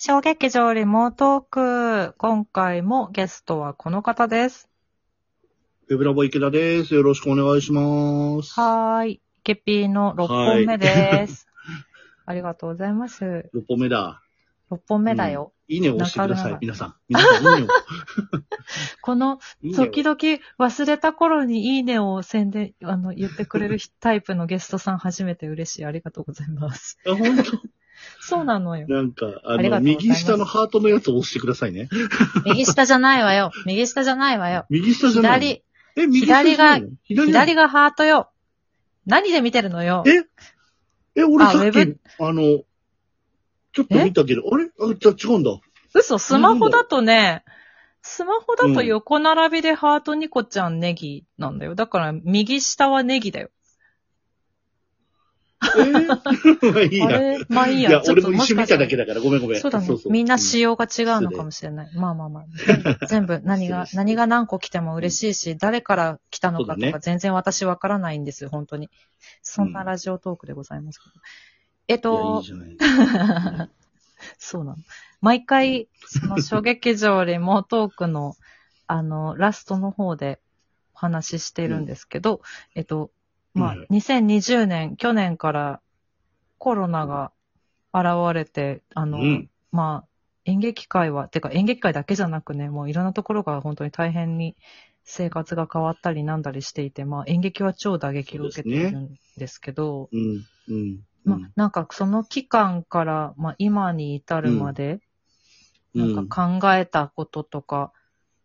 小劇場リモートーク。今回もゲストはこの方です。 feblabo池田です。よろしくお願いします。はーい。ケピーの6本目です。ありがとうございます。6本目だ。6本目だよ。いいねを押してくださ。い皆さん。皆さん、いいねを。この、いいねを時々忘れた頃にいいねを宣伝、あの、言ってくれるタイプのゲストさん初めて嬉しい。ありがとうございます。あ、本当？そうなのよ。なんか、あの、とうございます右下のハートのやつを押してくださいね。右下じゃないわよ。右下じゃないわよ。右下じゃないの？左、え、右下じゃないの？左が。左がハートよ。何で見てるのよ？ええ、俺あさっきあの、ちょっと見たけど、あれ？あ、じゃあ違うんだ。嘘、スマホだとね、スマホだと横並びでハートニコちゃんネギなんだよ。だから右下はネギだよ。えー、いいや。あれ？まあいいや。いや、ちょっと俺も一瞬見たらだけだから、ごめんごめん。そうだね。みんな仕様が違うのかもしれない。まあまあまあ。全部何が、何が何個来ても嬉しいし、誰から来たのかそうだねとか全然私わからないんですよ、本当に。そんなラジオトークでございますけど。えっいや、いとい、じゃない。そうなの。毎回、その小劇場リモートークの、あの、ラストの方でお話ししているんですけど、えっと、まあはい、2020年、去年からコロナが現れて、あの、うん。まあ、演劇界は、てか演劇界だけじゃなくね、もういろんなところが本当に大変に生活が変わったりなんだりしていて、まあ演劇は超打撃を受けているんですけど、うん、うん。まあ、なんかその期間から、まあ、今に至るまで、うん。なんか考えたこととか、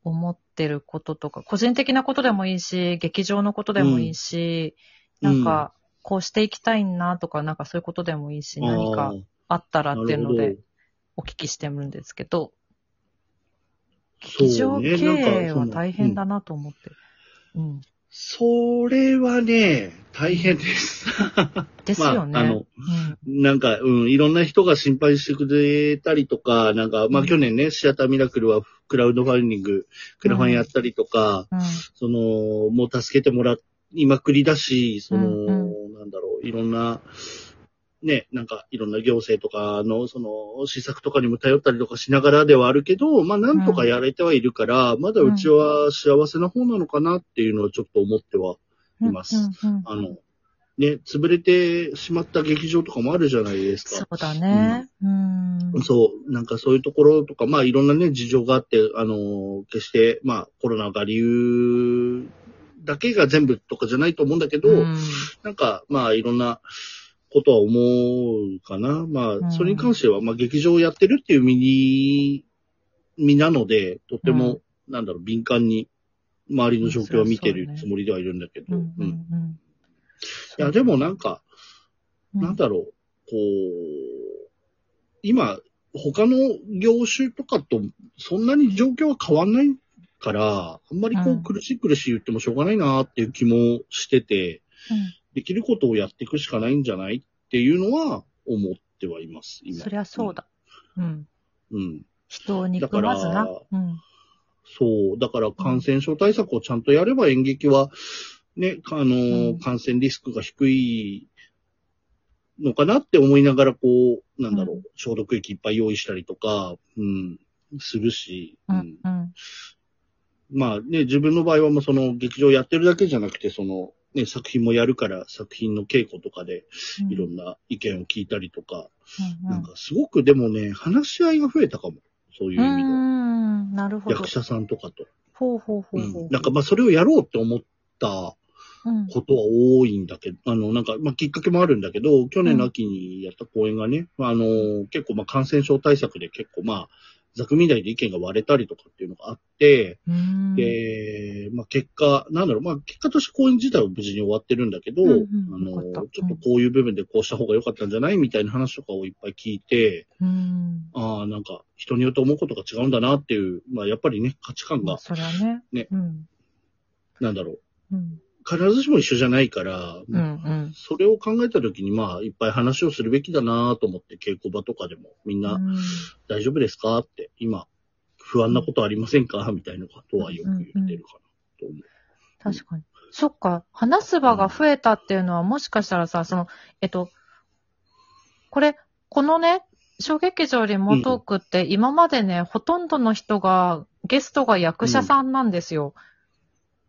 思ってることとか、個人的なことでもいいし、劇場のことでもいいし、うんなんか、こうしていきたいなとか、なんかそういうことでもいいし、何かあったらっていうのでお聞きしてるんですけど、ほど劇場経営は大変だなと思って。うん。それはね、大変です。ですよね。まああのうんなんか、うん、いろんな人が心配してくれたりとか、なんか、まうんあ去年ね、シアターミラクルはクラウドファンディング、クラファンやったりとか、うん。その、もう助けてもらいまくりだし、その、うんなんだろう、いろんな、ね、なんかいろんな行政とかの、その、施策とかにも頼ったりとかしながらではあるけど、まあなんとかやれてはいるから、まだうちは幸せな方なのかなっていうのはちょっと思ってはいます。うんうんうんあの、ね、潰れてしまった劇場とかもあるじゃないですか。そうだね。うん。そう、なんかそういうところとか、まあいろんなね、事情があって、あの、決して、まあコロナが理由だけが全部とかじゃないと思うんだけど、うん。なんか、まあいろんなことは思うかな。まうん。あ、それに関しては、まあ劇場をやってるっていう身に、身なので、とても、なんだろう、敏感に周りの状況を見てるつもりではいるんだけど、うんうんうん。うん。いや、でもなんか、うん。なんだろう、こう、今、他の業種とかとそんなに状況は変わんないから、あんまりこううん苦しい苦しい言ってもしょうがないなっていう気もしてて、うんできることをやっていくしかないんじゃないっていうのは思ってはいます、今。そりゃそうだ。うん。うん。人を憎まずな。うん。そう。だから感染症対策をちゃんとやれば演劇は、ね、あのー、うん感染リスクが低いのかなって思いながら、こう、なんだろう、うん消毒液いっぱい用意したりとか、うん、するし、ううんん。うん。まあね、自分の場合はもうその劇場やってるだけじゃなくて、その、ね、作品もやるから、作品の稽古とかでいろんな意見を聞いたりとか、うんなんかすごくでもね、話し合いが増えたかも。そういうう意味で。なるほど役。者さんとかと。ほうほうほううほう。ん。なんかまあそれをやろうって思ったうん、ことは多いんだけど、あの、なんか、まあきっかけもあるんだけど、去年の秋にやった公演がね、あの、結構まあ感染症対策で結構まあ、ザクみたいで意見が割れたりとかっていうのがあって、うん、で、まあ結果、なんだろう、まあ結果として公演自体は無事に終わってるんだけど、うんうんあの、ちょっとこういう部分でこうした方が良かったんじゃないみたいな話とかをいっぱい聞いて、うん。ああ、なんか人によって思うことが違うんだなっていう、まあやっぱりね、価値観が、まあそれはね。ねうん。なんだろう、うん。必ずしも一緒じゃないから、うんうん。それを考えたときに、まあ、いっぱい話をするべきだなと思って、稽古場とかでも、みんな、うん大丈夫ですかって、今、不安なことありませんかみたいなことはよく言ってるかなと思う。確かに。そっか。話す場が増えたっていうのは、もしかしたらさ、その、えっと、これ、このね、小劇場リモートークって、今までね、ほとんどの人が、ゲストが役者さんなんですよ。うん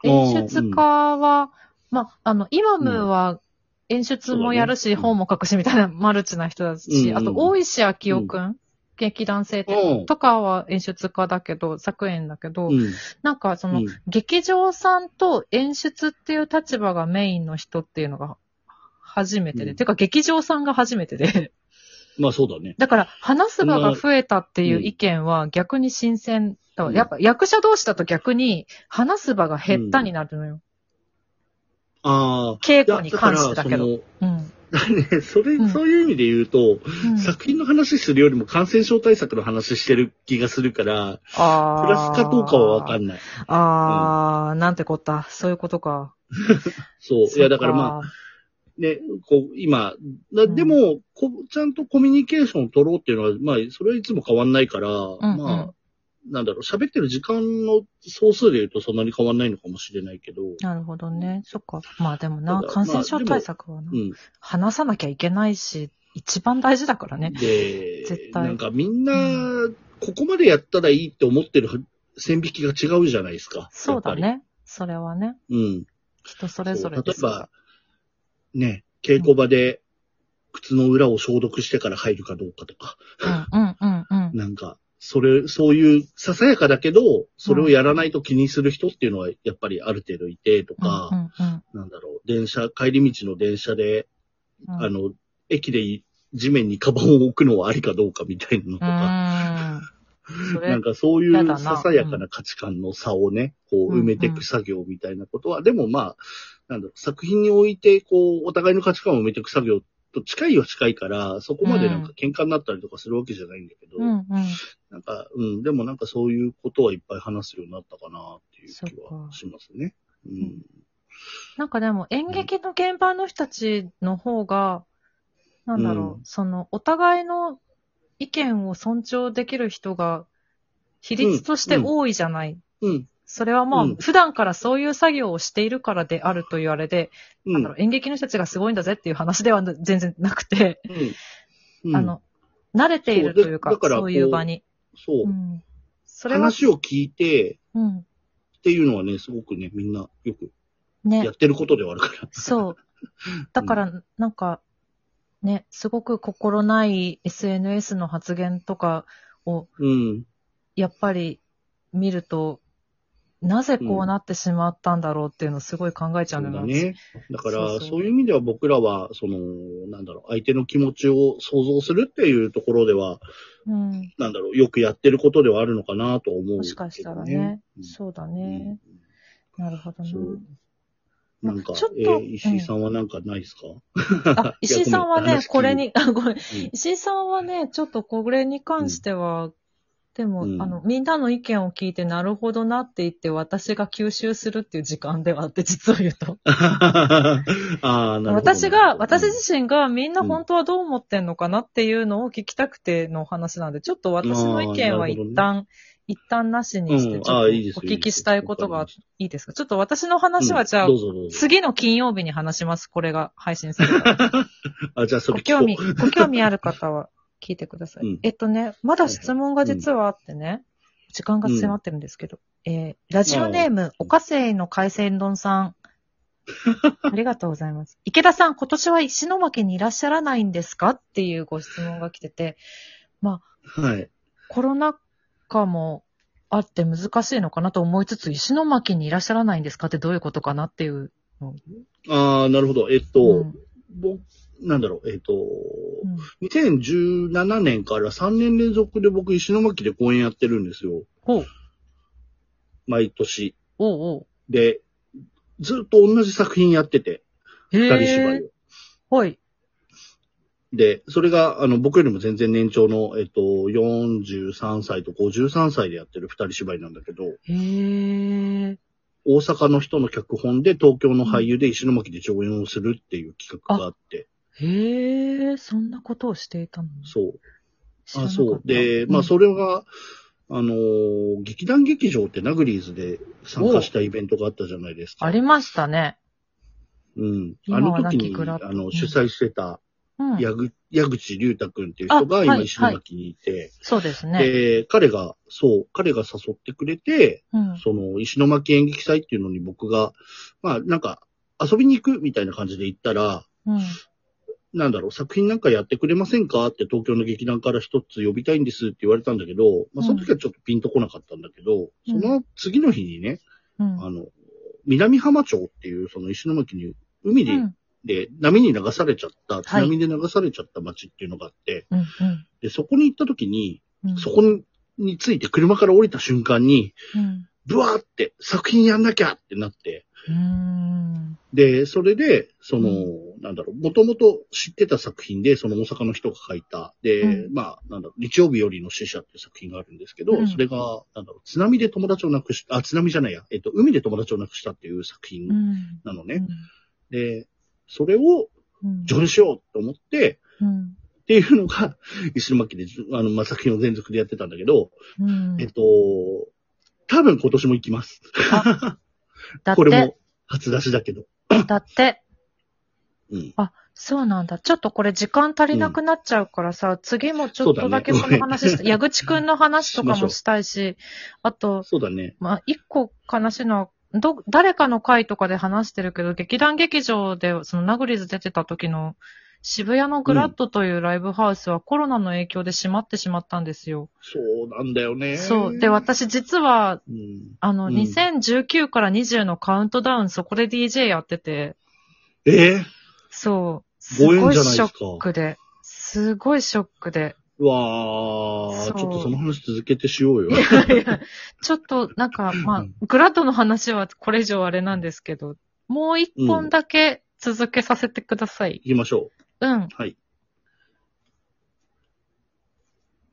演出家は、ま、あの、イマムは演出もやるし、本も書くし、みたいなマルチな人だし、あと、大石明夫くん、劇団生うん。とかは演出家だけど、作演だけど、うん。なんかその、うん。劇場さんと演出っていう立場がメインの人っていうのが初めてで、うん。てか劇場さんが初めてで、まあそうだね。だから話す場が増えたっていう意見は逆に新鮮だわ。うんやっぱ役者同士だと逆に話す場が減ったになるのよ。ああ。稽古に関してだけど。うん。ね、それ、うんそういう意味で言うと、うん作品の話するよりも感染症対策の話してる気がするから、あプラスかどうかはわか。んない。あー、なんてこった。そういうことか。そう。いや、だからまあ、あ、ね、こう、今、でも、こちゃんとコミュニケーションを取ろうっていうのは、まあ、それはいつも変わんないから、んうんまあ、なんだろう、喋ってる時間の総数で言うとそんなに変わんないのかもしれないけど、なるほどね。そっか。まあでもな、ただ感染症対策はな、うん。話さなきゃいけないし、一番大事だからね。で絶、対なんかみんな、ここまでやったらいいって思ってる線引きが違うじゃないですか。やっそうだね。それはね。うん。人それぞれそうです例えば、ね、稽古場で靴の裏を消毒してから入るかどうかとか、うんうんうんうん。なんか、それ、そういうささやかだけど、それをやらないと気にする人っていうのはやっぱりある程度いてとか、うんうんなんだろう、電車、帰り道の電車で、うん。あの、駅で地面にカバンを置くのはありかどうかみたいなのとうか、なん、かそういうささやかな価値観の差をね、こう埋めていく作業みたいなことは、でもまあ、なんだろう、作品において、こう、お互いの価値観を埋めていく作業と近いは近いから、そこまでなんか喧嘩になったりとかするわけじゃないんだけど、うんうん。なんか、うん、でもなんかそういうことはいっぱい話すようになったかなっていう気はしますね。うん。なんかでも演劇の現場の人たちの方が、なんだろう、うんその、お互いの意見を尊重できる人が、比率として多いじゃない。うん。それはまあ、うん普段からそういう作業をしているからであるというあれで、うん。なんだろう演劇の人たちがすごいんだぜっていう話では全然なくて、うん。うんあ、の、慣れているというか、そうそういう場に。そうう。ん。それは、話を聞いて、うん。っていうのはね、すごくね、みんなよくねや。ってることではあるから。そう。だから、なんか、ね、すごく心ない SNS の発言とかを、うん。やっぱり見ると、なぜこうなってしまったんだろうっていうのをすごい考えちゃそううのよだね。だからそういう意味では僕らは、その、なんだろう、相手の気持ちを想像するっていうところでは、うん。なんだろう、よくやってることではあるのかなと思うけど、ね。もしかしたらね。うんそうだね。なるほどね。なんか、ちょっとえー石井さんはなんかないですか、あ、石井さんはね、これに、あ、ごめん。うん石井さんはね、ちょっとこれに関しては、でも、うんあの、みんなの意見を聞いて、なるほどなって言って、私が吸収するっていう時間ではあって、実を言うと。ああ、なるほど。私が、私うん自身がみんな本当はどう思ってんのかなっていうのを聞きたくての話なんで、ちょっと私の意見はあーなるほどね一旦、一旦なしにして、うんちょっとお聞きしたいことがいいですいいですか？ちょっと私の話はじゃあ。次の金曜日に話します。これが配信されたら。あ、じゃあそご興味、ご興味ある方は聞いてください。うんえっとね、まだ質問が実はあってね、時間が迫ってるんですけど、えー、ラジオネーム、おかせいの海鮮丼さん。ありがとうございます。池田さん、今年は石巻にいらっしゃらないんですか？っていうご質問が来てて、はい。コロナ禍もあって難しいのかなと思いつつ、石巻にいらっしゃらないんですか？ってどういうことかなっていうの。ああ、なるほど。えっと、うん僕、なんだろう、えっと、うん2017年から3年連続で僕石巻で公演やってるんですよ。毎年。おうおう。で、ずっと同じ作品やってて、へ二人芝居ー。を。はい。で、それが、あの、僕よりも全然年長の、えっと、43歳と53歳でやってる二人芝居なんだけど、へー。大阪の人の脚本で東京の俳優で石巻で上演をするっていう企画があって、へえ、そんなことをしていたの？そう。あ、そう。で、まあ、それが、あのー劇団劇場ってナグリーズで参加したイベントがあったじゃないですか。ありましたね。うん。あの時に、あの、うん主催してた、うん。矢口矢口隆太くんっていう人が今石巻にいて、そうですね。で、彼が、そう、彼が誘ってくれて、うん。その石巻演劇祭っていうのに僕が、まあなんか遊びに行くみたいな感じで行ったら、うん。なんだろう、作品なんかやってくれませんかって東京の劇団から一つ呼びたいんですって言われたんだけど、まあその時はちょっとピンとこなかったんだけど、うんその次の日にね、うん。あの、南浜町っていうその石巻に海で、うん。で波に流されちゃった、津はい波で流されちゃった町っていうのがあって、うん。で、そこに行った時に、うん。そこにについて車から降りた瞬間に、うん。ブワーって作品やんなきゃってなって。で、それで、その、うなんだろう、もともと知ってた作品で、その大阪の人が書いた、で、うんまあ、なんだろう、日曜日よりの死者っていう作品があるんですけど、うんそれが、なんだろう、津波で友達を亡くした、あ、津波じゃないや、えっと、海で友達を亡くしたっていう作品うん。なのね。で、それをうん。上にしようと思って、うん。っていうのが、石巻で、あの、まあ、作品を連続でやってたんだけど、うん。えっと、多分今年も行きます。これても、初出しだけど。だって、うん。そうなんだ。ちょっとこれ時間足りなくなっちゃうからさ、次もちょっとだけその話した、矢口くんの話とかもしたいし、あと、そうだね。まあ、一個悲しいのは、ど、誰かの回とかで話してるけど、劇団劇場で、そのナグリズ出てた時の、渋谷のグラッドというライブハウスはコロナの影響で閉まってしまったんですよ。そうなんだよね。そう。で、私実は、うん、あの、うん2019から20のカウントダウン、そこで DJ やってて、えー？そう。すごいショックで、すごいショックで。うわー、そうちょっとその話続けてしようよ。ちょっと、なんか、まあ、グラッドの話はこれ以上あれなんですけど、もう一本だけ続けさせてください。行きましょうん。う。はい。